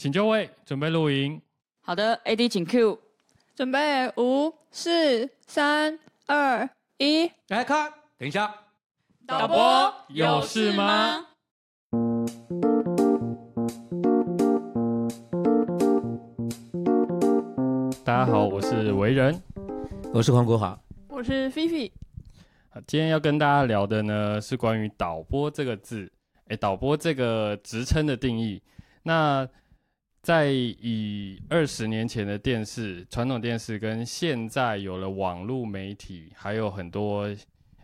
请就位，准备录音。好的，AD 请 Q，准备五、四、三、二、一，来看，等一下，导播有事吗？大家好，我是唯仁，我是黄国华，我是菲菲。今天要跟大家聊的呢，是关于导播这个字，哎，导播这个职称的定义。那在以二十年前的电视，传统电视跟现在有了网络媒体，还有很多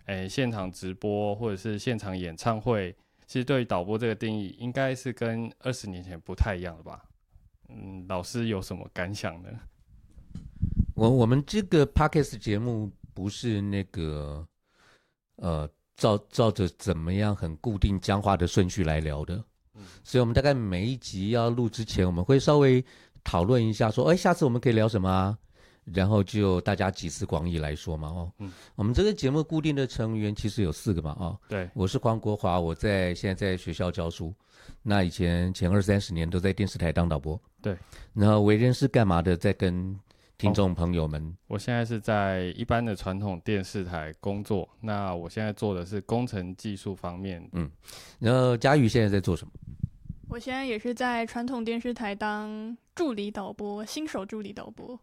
诶现场直播或者是现场演唱会，其实对于导播这个定义，应该是跟二十年前不太一样了吧？嗯，老师有什么感想呢？我我们这个 Podcast 节目不是那个呃照照着怎么样很固定僵化的顺序来聊的。所以，我们大概每一集要录之前，我们会稍微讨论一下，说，哎，下次我们可以聊什么啊？然后就大家集思广益来说嘛，哦，嗯，我们这个节目固定的成员其实有四个嘛，哦，对，我是黄国华，我在现在在学校教书，那以前前二三十年都在电视台当导播，对，然后为人是干嘛的？在跟听众朋友们，哦，我现在是在一般的传统电视台工作。那我现在做的是工程技术方面。嗯，然后佳宇现在在做什么？我现在也是在传统电视台当助理导播，新手助理导播。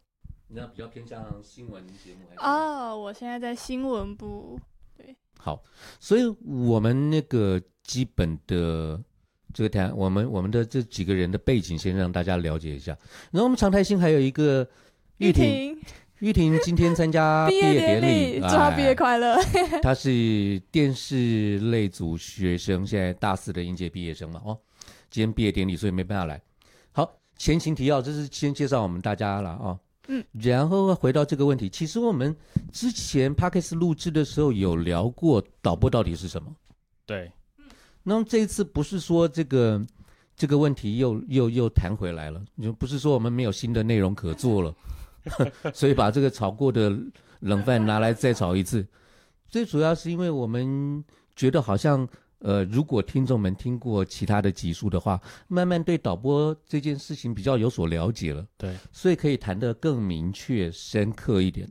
你那比较偏向新闻节目还是？哦，我现在在新闻部。对，好，所以我们那个基本的这个台，我们我们的这几个人的背景，先让大家了解一下。然后我们常台新还有一个。玉婷，玉婷今天参加 毕业典礼，祝她毕业快乐。她是电视类组学生，现在大四的应届毕业生嘛。哦，今天毕业典礼，所以没办法来。好，前情提要，这是先介绍我们大家了啊。嗯，然后回到这个问题，其实我们之前 Podcast 录制的时候有聊过导播到底是什么？对。那么这一次不是说这个这个问题又又又弹回来了，就不是说我们没有新的内容可做了。所以把这个炒过的冷饭拿来再炒一次，最主要是因为我们觉得好像，呃，如果听众们听过其他的集数的话，慢慢对导播这件事情比较有所了解了，对，所以可以谈得更明确、深刻一点。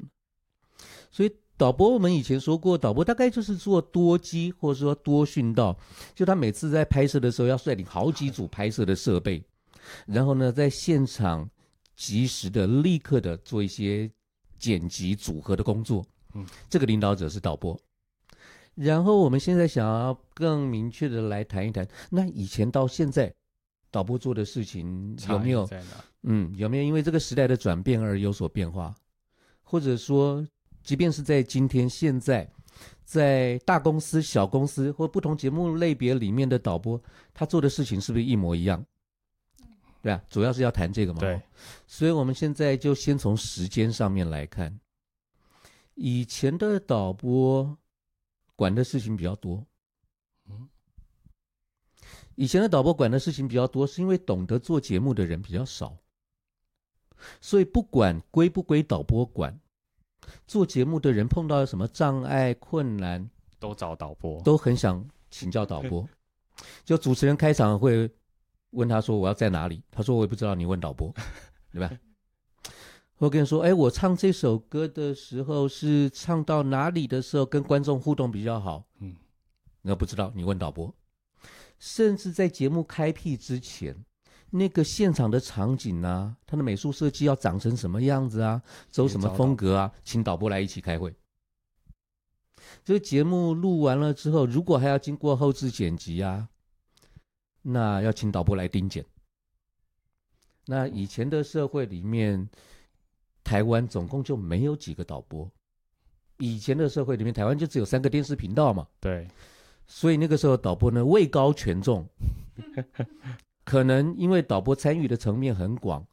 所以导播我们以前说过，导播大概就是做多机或者说多讯道，就他每次在拍摄的时候要率领好几组拍摄的设备，然后呢，在现场。及时的、立刻的做一些剪辑组合的工作，嗯，这个领导者是导播。然后我们现在想要更明确的来谈一谈，那以前到现在，导播做的事情有没有？嗯，有没有因为这个时代的转变而有所变化？或者说，即便是在今天现在，在大公司、小公司或不同节目类别里面的导播，他做的事情是不是一模一样？对啊，主要是要谈这个嘛。对，所以我们现在就先从时间上面来看，以前的导播管的事情比较多。嗯，以前的导播管的事情比较多，是因为懂得做节目的人比较少，所以不管归不归导播管，做节目的人碰到什么障碍困难，都找导播，都很想请教导播。就主持人开场会。问他说：“我要在哪里？”他说：“我也不知道。”你问导播，对吧？我跟你说：“哎，我唱这首歌的时候是唱到哪里的时候跟观众互动比较好？”嗯，那不知道，你问导播。甚至在节目开辟之前，那个现场的场景啊，它的美术设计要长成什么样子啊，走什么风格啊，请导播来一起开会。这个节目录完了之后，如果还要经过后置剪辑啊。那要请导播来盯剪。那以前的社会里面，台湾总共就没有几个导播。以前的社会里面，台湾就只有三个电视频道嘛。对。所以那个时候导播呢，位高权重。可能因为导播参与的层面很广，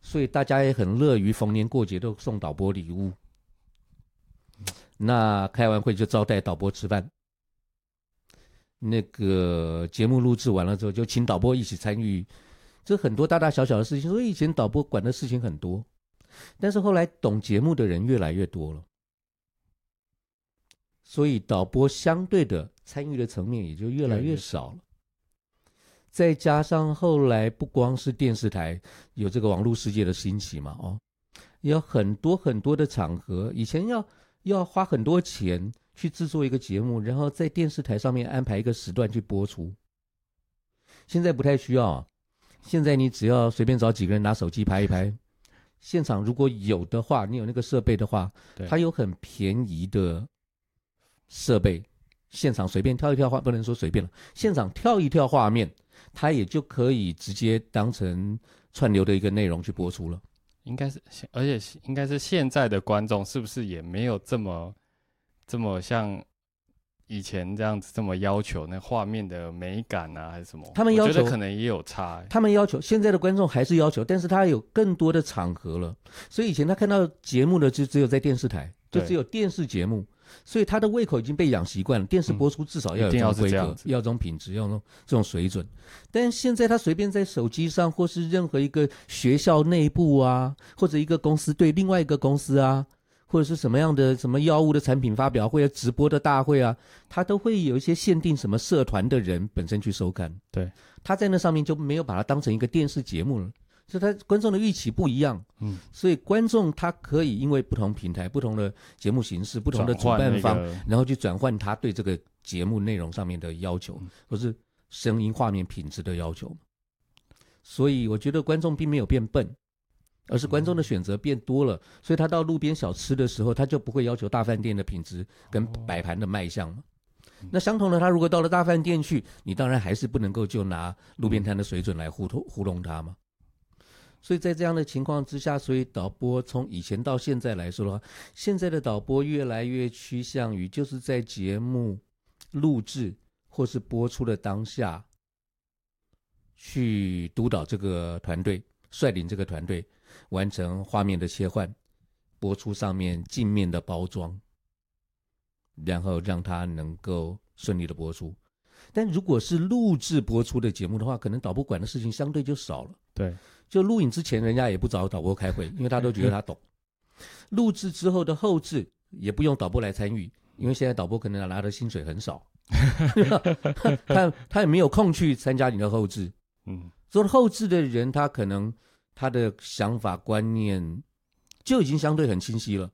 所以大家也很乐于逢年过节都送导播礼物。那开完会就招待导播吃饭。那个节目录制完了之后，就请导播一起参与，这很多大大小小的事情。所以以前导播管的事情很多，但是后来懂节目的人越来越多了，所以导播相对的参与的层面也就越来越少了。再加上后来不光是电视台有这个网络世界的兴起嘛，哦，有很多很多的场合，以前要要花很多钱去制作一个节目，然后在电视台上面安排一个时段去播出。现在不太需要，现在你只要随便找几个人拿手机拍一拍，现场如果有的话，你有那个设备的话，它有很便宜的设备，现场随便跳一跳画，不能说随便了，现场跳一跳画面，它也就可以直接当成串流的一个内容去播出了。应该是，而且应该是现在的观众是不是也没有这么这么像。以前这样子这么要求那画面的美感啊，还是什么？他们要求可能也有差、欸。他们要求现在的观众还是要求，但是他有更多的场合了。所以以前他看到节目的就只有在电视台，就只有电视节目，所以他的胃口已经被养习惯了。电视播出至少要有这种规格，嗯、要这种品质，要这种这种水准。但现在他随便在手机上，或是任何一个学校内部啊，或者一个公司对另外一个公司啊。或者是什么样的什么药物的产品发表会啊，直播的大会啊，他都会有一些限定什么社团的人本身去收看。对，他在那上面就没有把它当成一个电视节目了，所以他观众的预期不一样。嗯，所以观众他可以因为不同平台、不同的节目形式、不同的主办方，那个、然后去转换他对这个节目内容上面的要求，嗯、或是声音画面品质的要求。所以我觉得观众并没有变笨。而是观众的选择变多了，所以他到路边小吃的时候，他就不会要求大饭店的品质跟摆盘的卖相。那相同的，他如果到了大饭店去，你当然还是不能够就拿路边摊的水准来糊弄糊弄他嘛。所以在这样的情况之下，所以导播从以前到现在来说的话，现在的导播越来越趋向于就是在节目录制或是播出的当下，去督导这个团队，率领这个团队。完成画面的切换，播出上面镜面的包装，然后让它能够顺利的播出。但如果是录制播出的节目的话，可能导播管的事情相对就少了。对，就录影之前，人家也不找导播开会，因为他都觉得他懂。录制之后的后置也不用导播来参与，因为现在导播可能拿的薪水很少，他他也没有空去参加你的后置。嗯，做后置的人，他可能。他的想法观念就已经相对很清晰了，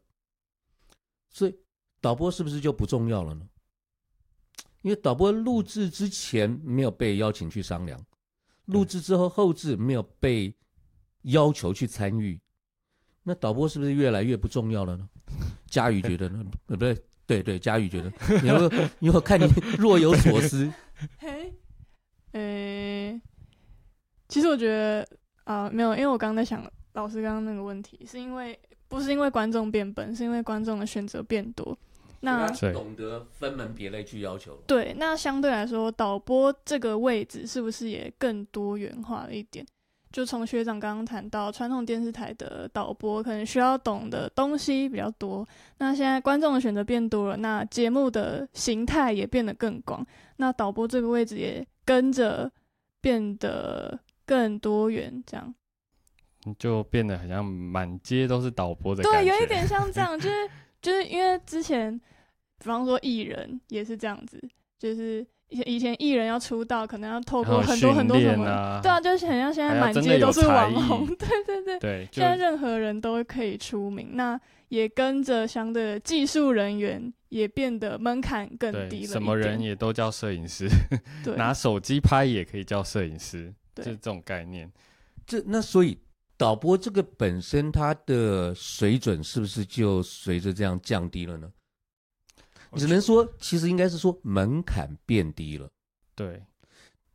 所以导播是不是就不重要了呢？因为导播录制之前没有被邀请去商量，录制之后后置没有被要求去参与，那导播是不是越来越不重要了呢？佳宇觉得呢？呃，不对，对对，佳宇觉得，你有没有，你有看你若有所思。嘿，诶，其实我觉得。啊、呃，没有，因为我刚刚在想老师刚刚那个问题，是因为不是因为观众变笨，是因为观众的选择变多。那懂得分门别类去要求。对，那相对来说，导播这个位置是不是也更多元化了一点？就从学长刚刚谈到，传统电视台的导播可能需要懂的东西比较多。那现在观众的选择变多了，那节目的形态也变得更广，那导播这个位置也跟着变得。更多元，这样就变得好像满街都是导播的。对，有一点像这样，就是 就是因为之前，比方说艺人也是这样子，就是以前以前艺人要出道，可能要透过很多很多什么，啊对啊，就是很像现在满街都是网红，对 对对，对，现在任何人都可以出名，那也跟着相对的技术人员也变得门槛更低了，什么人也都叫摄影师，对，拿手机拍也可以叫摄影师。就是这种概念，这那所以导播这个本身它的水准是不是就随着这样降低了呢？只能说，其实应该是说门槛变低了。对，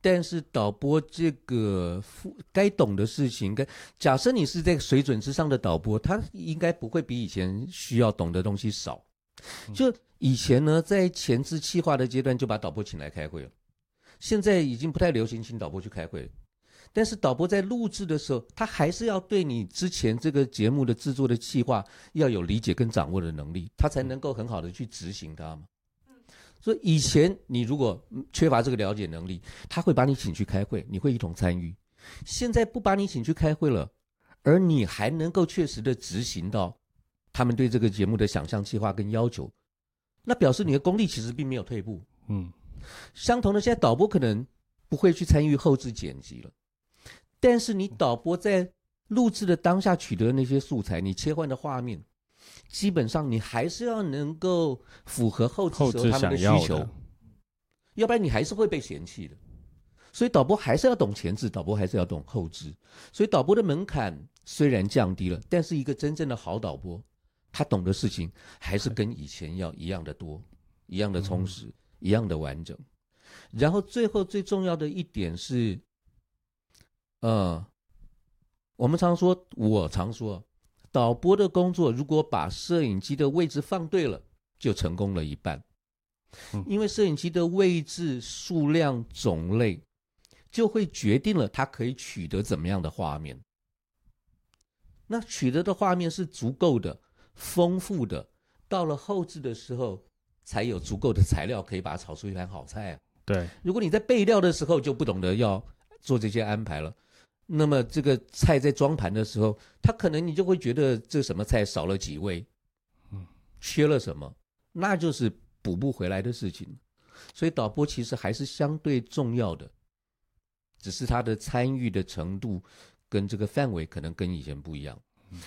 但是导播这个该懂的事情，该假设你是在水准之上的导播，他应该不会比以前需要懂的东西少。就以前呢，在前置企划的阶段就把导播请来开会了，现在已经不太流行请导播去开会。但是导播在录制的时候，他还是要对你之前这个节目的制作的计划要有理解跟掌握的能力，他才能够很好的去执行它嘛。所以以前你如果缺乏这个了解能力，他会把你请去开会，你会一同参与。现在不把你请去开会了，而你还能够确实的执行到他们对这个节目的想象计划跟要求，那表示你的功力其实并没有退步。嗯，相同的，现在导播可能。不会去参与后置剪辑了。但是你导播在录制的当下取得的那些素材，你切换的画面，基本上你还是要能够符合后期时候他们的需求，要不然你还是会被嫌弃的。所以导播还是要懂前置，导播还是要懂后置。所以导播的门槛虽然降低了，但是一个真正的好导播，他懂的事情还是跟以前要一样的多，一样的充实，一样的完整。然后最后最重要的一点是，呃，我们常说，我常说，导播的工作如果把摄影机的位置放对了，就成功了一半。因为摄影机的位置、数量、种类。就会决定了它可以取得怎么样的画面。那取得的画面是足够的、丰富的，到了后置的时候，才有足够的材料可以把它炒出一盘好菜啊。对，如果你在备料的时候就不懂得要做这些安排了，那么这个菜在装盘的时候，他可能你就会觉得这什么菜少了几味，嗯，缺了什么，那就是补不回来的事情。所以导播其实还是相对重要的。只是他的参与的程度跟这个范围可能跟以前不一样，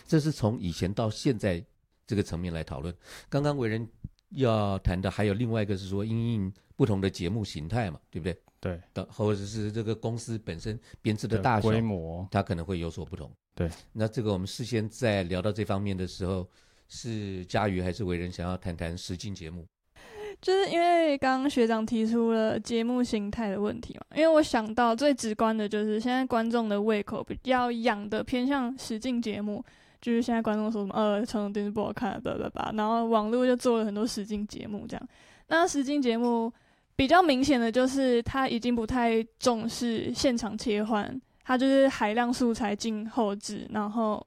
这是从以前到现在这个层面来讨论。刚刚唯仁要谈的还有另外一个是说，因应不同的节目形态嘛，对不对？对，的或者是这个公司本身编制的大小规模，它可能会有所不同。对，那这个我们事先在聊到这方面的时候，是嘉瑜还是伟人想要谈谈实境节目？就是因为刚刚学长提出了节目形态的问题嘛，因为我想到最直观的就是现在观众的胃口比较养的偏向实境节目，就是现在观众说什么呃传统电视不好看，对对吧？然后网络就做了很多实境节目这样。那实境节目比较明显的就是他已经不太重视现场切换，他就是海量素材进后置，然后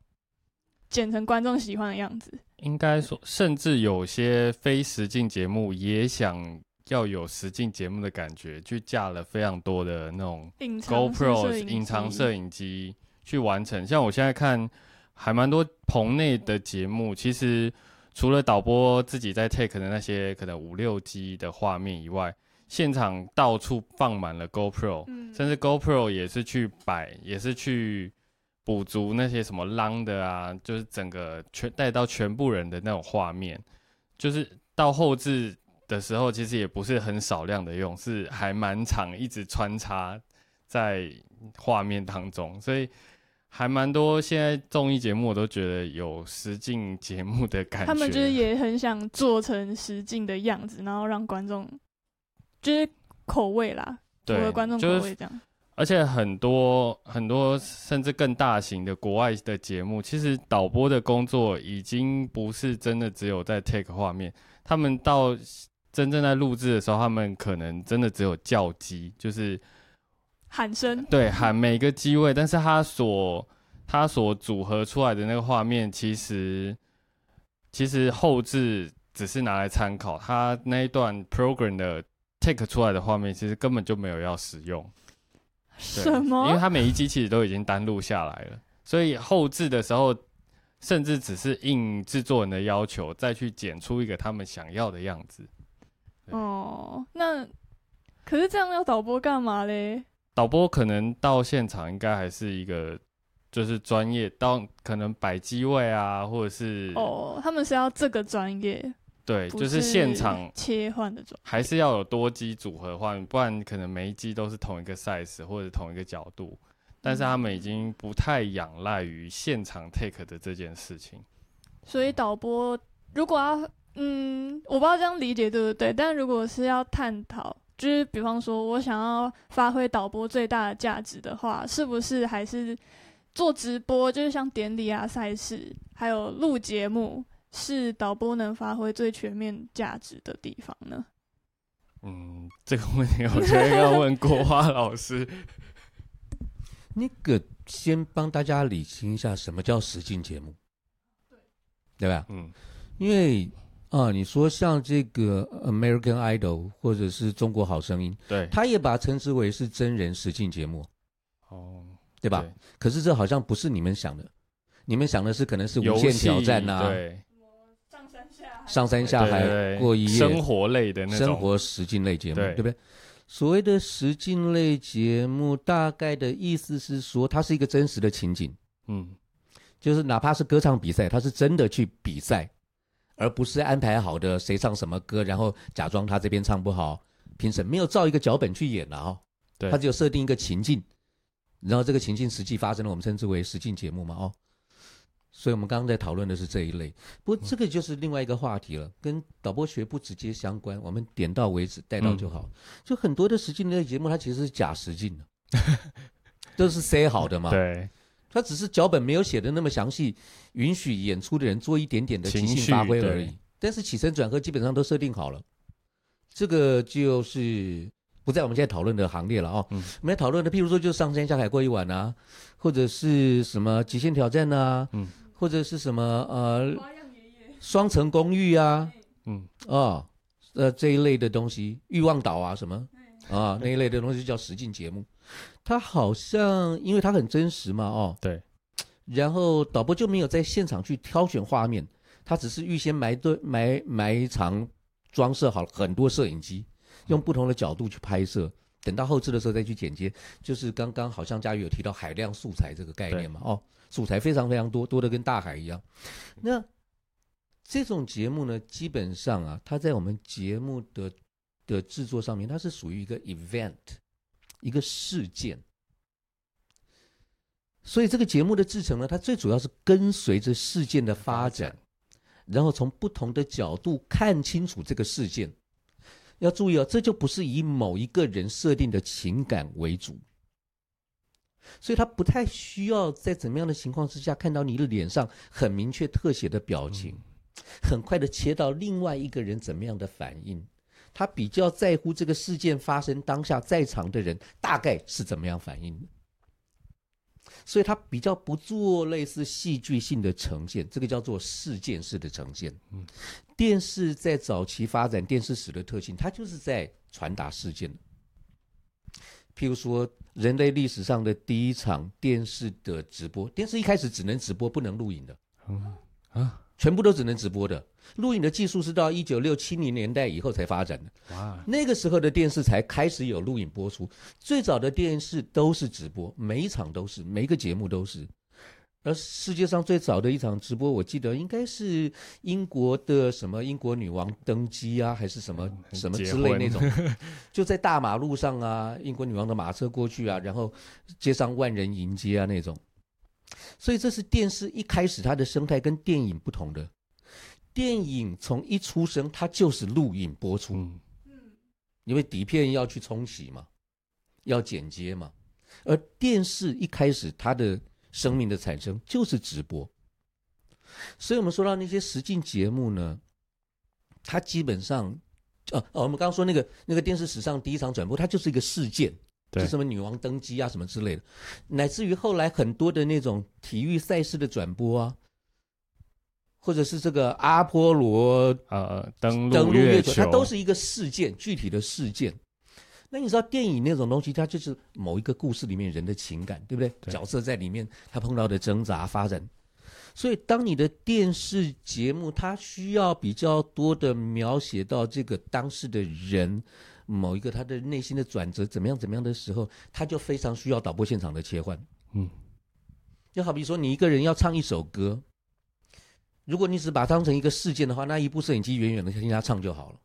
剪成观众喜欢的样子。应该说，甚至有些非实境节目也想要有实境节目的感觉，去架了非常多的那种 GoPro 隐藏摄影机去完成。像我现在看，还蛮多棚内的节目，其实除了导播自己在 take 的那些可能五六 G 的画面以外，现场到处放满了 GoPro，嗯，甚至 GoPro 也是去摆，也是去。补足那些什么浪的啊，就是整个全带到全部人的那种画面，就是到后置的时候，其实也不是很少量的用，是还蛮长，一直穿插在画面当中，所以还蛮多。现在综艺节目我都觉得有实境节目的感觉，他们就是也很想做成实境的样子，然后让观众就是口味啦，符合观众口味这样。而且很多很多甚至更大型的国外的节目，其实导播的工作已经不是真的只有在 take 画面，他们到真正在录制的时候，他们可能真的只有叫机，就是喊声，对，喊每个机位，但是他所他所组合出来的那个画面，其实其实后置只是拿来参考，他那一段 program 的 take 出来的画面，其实根本就没有要使用。什么？因为他每一机其实都已经单录下来了，所以后置的时候，甚至只是应制作人的要求，再去剪出一个他们想要的样子。哦，那可是这样要导播干嘛嘞？导播可能到现场应该还是一个，就是专业到可能摆机位啊，或者是哦，他们是要这个专业。对，就是现场切换的，还是要有多机组合换，不然可能每一机都是同一个 size 或者同一个角度。但是他们已经不太仰赖于现场 take 的这件事情。所以导播如果要，嗯，我不知道这样理解对不对，但如果是要探讨，就是比方说我想要发挥导播最大的价值的话，是不是还是做直播，就是像典礼啊、赛事，还有录节目？是导播能发挥最全面价值的地方呢？嗯，这个问题我觉得要问国华老师。那个先帮大家理清一下，什么叫实境节目？对，对吧？嗯，因为啊，你说像这个 American Idol 或者是中国好声音，对，他也把它称之为是真人实境节目。哦，对吧？对，可是这好像不是你们想的，你们想的是可能是无限挑战呐、啊，对。上山下海过一夜，生活类的那种生活实境类节目，对，对不对？所谓的实境类节目，大概的意思是说，它是一个真实的情景，嗯，就是哪怕是歌唱比赛，它是真的去比赛，而不是安排好的谁唱什么歌，然后假装他这边唱不好，评审没有照一个脚本去演了哦，对，他只有设定一个情境，然后这个情境实际发生了，我们称之为实境节目嘛，哦。所以，我们刚刚在讨论的是这一类，不过这个就是另外一个话题了，跟导播学不直接相关。我们点到为止，带到就好。就很多的实境类节目，它其实是假实境的，都是塞好的嘛。对，它只是脚本没有写的那么详细，允许演出的人做一点点的即兴发挥而已。但是起承转合基本上都设定好了，这个就是不在我们现在讨论的行列了哦。嗯、我们要讨论的，譬如说，就是上山下海过一晚啊，或者是什么极限挑战啊，嗯。或者是什么呃，双层公寓啊，嗯。哦，呃这一类的东西，欲望岛啊什么啊那一类的东西叫实境节目，它好像因为它很真实嘛哦，对，然后导播就没有在现场去挑选画面，他只是预先埋对埋埋藏装设好很多摄影机，用不同的角度去拍摄，等到后置的时候再去剪接，就是刚刚好像佳宇有提到海量素材这个概念嘛哦。素材非常非常多，多的跟大海一样。那这种节目呢，基本上啊，它在我们节目的的制作上面，它是属于一个 event，一个事件。所以这个节目的制成呢，它最主要是跟随着事件的发展，然后从不同的角度看清楚这个事件。要注意哦，这就不是以某一个人设定的情感为主。所以他不太需要在怎么样的情况之下看到你的脸上很明确特写的表情，很快的切到另外一个人怎么样的反应。他比较在乎这个事件发生当下在场的人大概是怎么样反应的。所以他比较不做类似戏剧性的呈现，这个叫做事件式的呈现。电视在早期发展电视史的特性，它就是在传达事件。譬如说，人类历史上的第一场电视的直播，电视一开始只能直播，不能录影的，嗯啊，全部都只能直播的。录影的技术是到一九六七零年代以后才发展的。哇，那个时候的电视才开始有录影播出，最早的电视都是直播，每一场都是，每一个节目都是。而世界上最早的一场直播，我记得应该是英国的什么英国女王登基啊，还是什么什么之类那种，就在大马路上啊，英国女王的马车过去啊，然后街上万人迎接啊那种。所以这是电视一开始它的生态跟电影不同的。电影从一出生它就是录影播出，因为底片要去冲洗嘛，要剪接嘛，而电视一开始它的。生命的产生就是直播，所以我们说到那些实境节目呢，它基本上，哦、啊、哦，我们刚刚说那个那个电视史上第一场转播，它就是一个事件，对，就什么女王登基啊什么之类的，乃至于后来很多的那种体育赛事的转播啊，或者是这个阿波罗呃登陆月球，它都是一个事件，具体的事件。那你知道电影那种东西，它就是某一个故事里面人的情感，对不对？对。角色在里面他碰到的挣扎发展，所以当你的电视节目它需要比较多的描写到这个当事的人某一个他的内心的转折怎么样怎么样的时候，他就非常需要导播现场的切换。嗯，就好比说你一个人要唱一首歌，如果你只把它当成一个事件的话，那一部摄影机远远的听他唱就好了。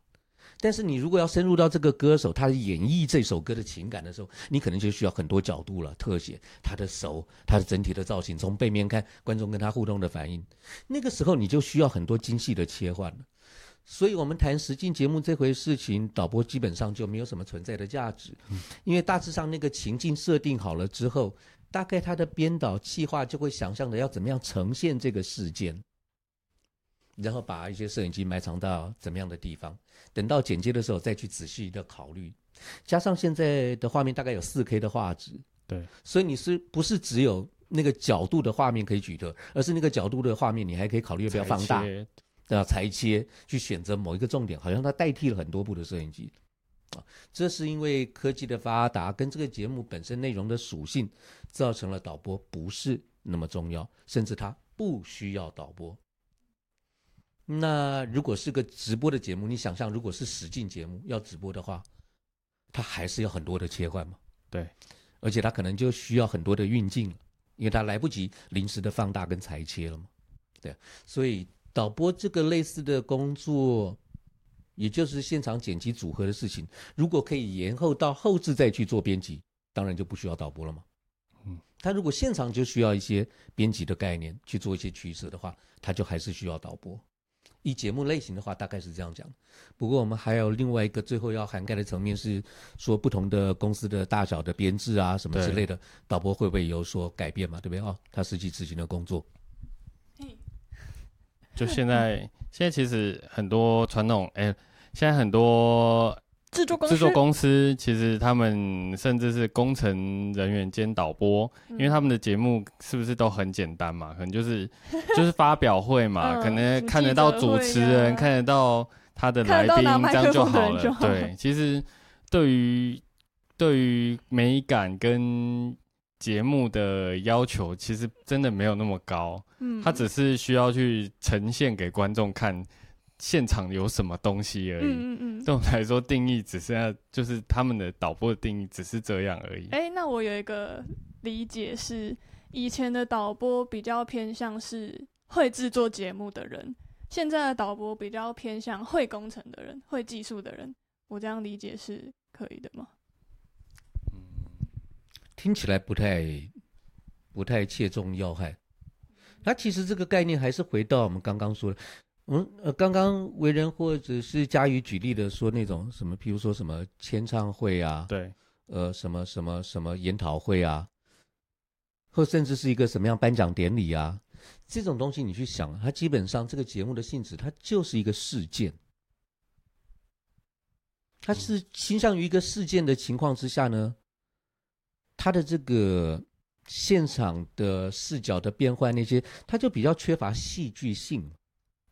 但是你如果要深入到这个歌手他演绎这首歌的情感的时候，你可能就需要很多角度了，特写他的手，他的整体的造型，从背面看观众跟他互动的反应，那个时候你就需要很多精细的切换了。所以，我们谈实境节目这回事情，导播基本上就没有什么存在的价值，因为大致上那个情境设定好了之后，大概他的编导计划就会想象的要怎么样呈现这个事件。然后把一些摄影机埋藏到怎么样的地方，等到剪接的时候再去仔细的考虑。加上现在的画面大概有四 K 的画质，对，所以你是不是只有那个角度的画面可以取得，而是那个角度的画面你还可以考虑要不要放大，要裁切去选择某一个重点，好像它代替了很多部的摄影机啊。这是因为科技的发达跟这个节目本身内容的属性，造成了导播不是那么重要，甚至它不需要导播。那如果是个直播的节目，你想象如果是实境节目要直播的话，它还是要很多的切换嘛。对，而且它可能就需要很多的运镜，因为它来不及临时的放大跟裁切了嘛。对，所以导播这个类似的工作，也就是现场剪辑组合的事情，如果可以延后到后置再去做编辑，当然就不需要导播了嘛。嗯，他如果现场就需要一些编辑的概念去做一些取舍的话，他就还是需要导播。以节目类型的话，大概是这样讲。不过我们还有另外一个最后要涵盖的层面是说，不同的公司的大小的编制啊，什么之类的，导播会不会有所改变嘛？对不对？哦，他实际执行的工作。就现在，现在其实很多传统，哎，现在很多制作公司，制作公司其实他们甚至是工程人员兼导播，因为他们的节目是不是都很简单嘛？可能就是就是发表会嘛，可能看得到主持人，看得到他的来宾，这样就好了。对，其实对于对于美感跟节目的要求，其实真的没有那么高。嗯，他只是需要去呈现给观众看现场有什么东西而已。嗯嗯嗯。对我们来说，定义只剩下就是他们的导播的定义只是这样而已。哎、欸，那我有一个理解是，以前的导播比较偏向是会制作节目的人，现在的导播比较偏向会工程的人、会技术的人。我这样理解是可以的吗？嗯，听起来不太不太切中要害。那其实这个概念还是回到我们刚刚说的，嗯呃，刚刚为人或者是佳宇举例的说那种什么，譬如说什么签唱会啊，对，呃，什么什么什么研讨会啊，或甚至是一个什么样颁奖典礼啊，这种东西你去想，它基本上这个节目的性质，它就是一个事件，它是倾向于一个事件的情况之下呢，它的这个。现场的视角的变换，那些他就比较缺乏戏剧性，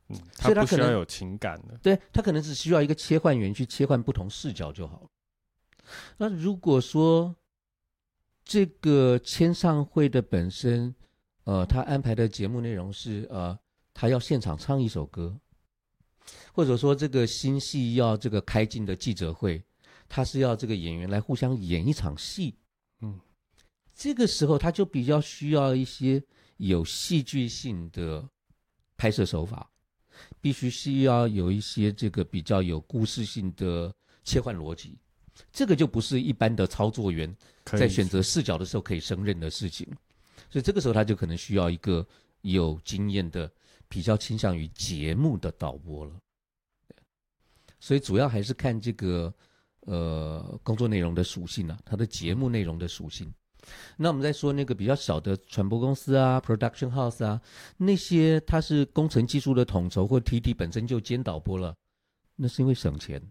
嗯，他不需要有情感的，对，他可能只需要一个切换员去切换不同视角就好了。那如果说这个签唱会的本身，呃，他安排的节目内容是呃，他要现场唱一首歌，或者说这个新戏要这个开镜的记者会，他是要这个演员来互相演一场戏，嗯。这个时候，他就比较需要一些有戏剧性的拍摄手法，必须需要有一些这个比较有故事性的切换逻辑。这个就不是一般的操作员在选择视角的时候可以胜任的事情。所以这个时候，他就可能需要一个有经验的、比较倾向于节目的导播了。所以主要还是看这个呃工作内容的属性啊，它的节目内容的属性。那我们再说那个比较小的传播公司啊，production house 啊，那些它是工程技术的统筹，或 TD 本身就兼导播了，那是因为省钱，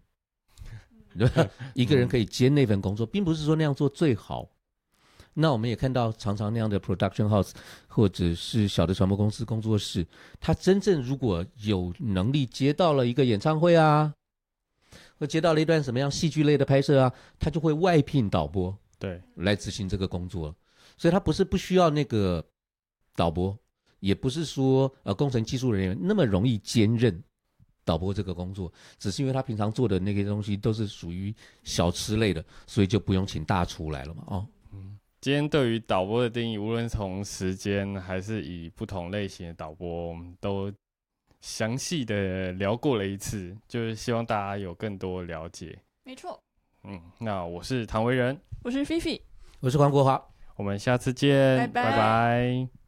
对吧？一个人可以兼那份工作，并不是说那样做最好。那我们也看到，常常那样的 production house 或者是小的传播公司工作室，他真正如果有能力接到了一个演唱会啊，或接到了一段什么样戏剧类的拍摄啊，他就会外聘导播。对，来执行这个工作，所以他不是不需要那个导播，也不是说呃工程技术人员那么容易兼任导播这个工作，只是因为他平常做的那些东西都是属于小吃类的，所以就不用请大厨来了嘛。哦，嗯，今天对于导播的定义，无论从时间还是以不同类型的导播，我们都详细的聊过了一次，就是希望大家有更多了解。没错。嗯，那我是唐维仁，我是菲菲，我是黄国华，我们下次见，拜拜。拜拜。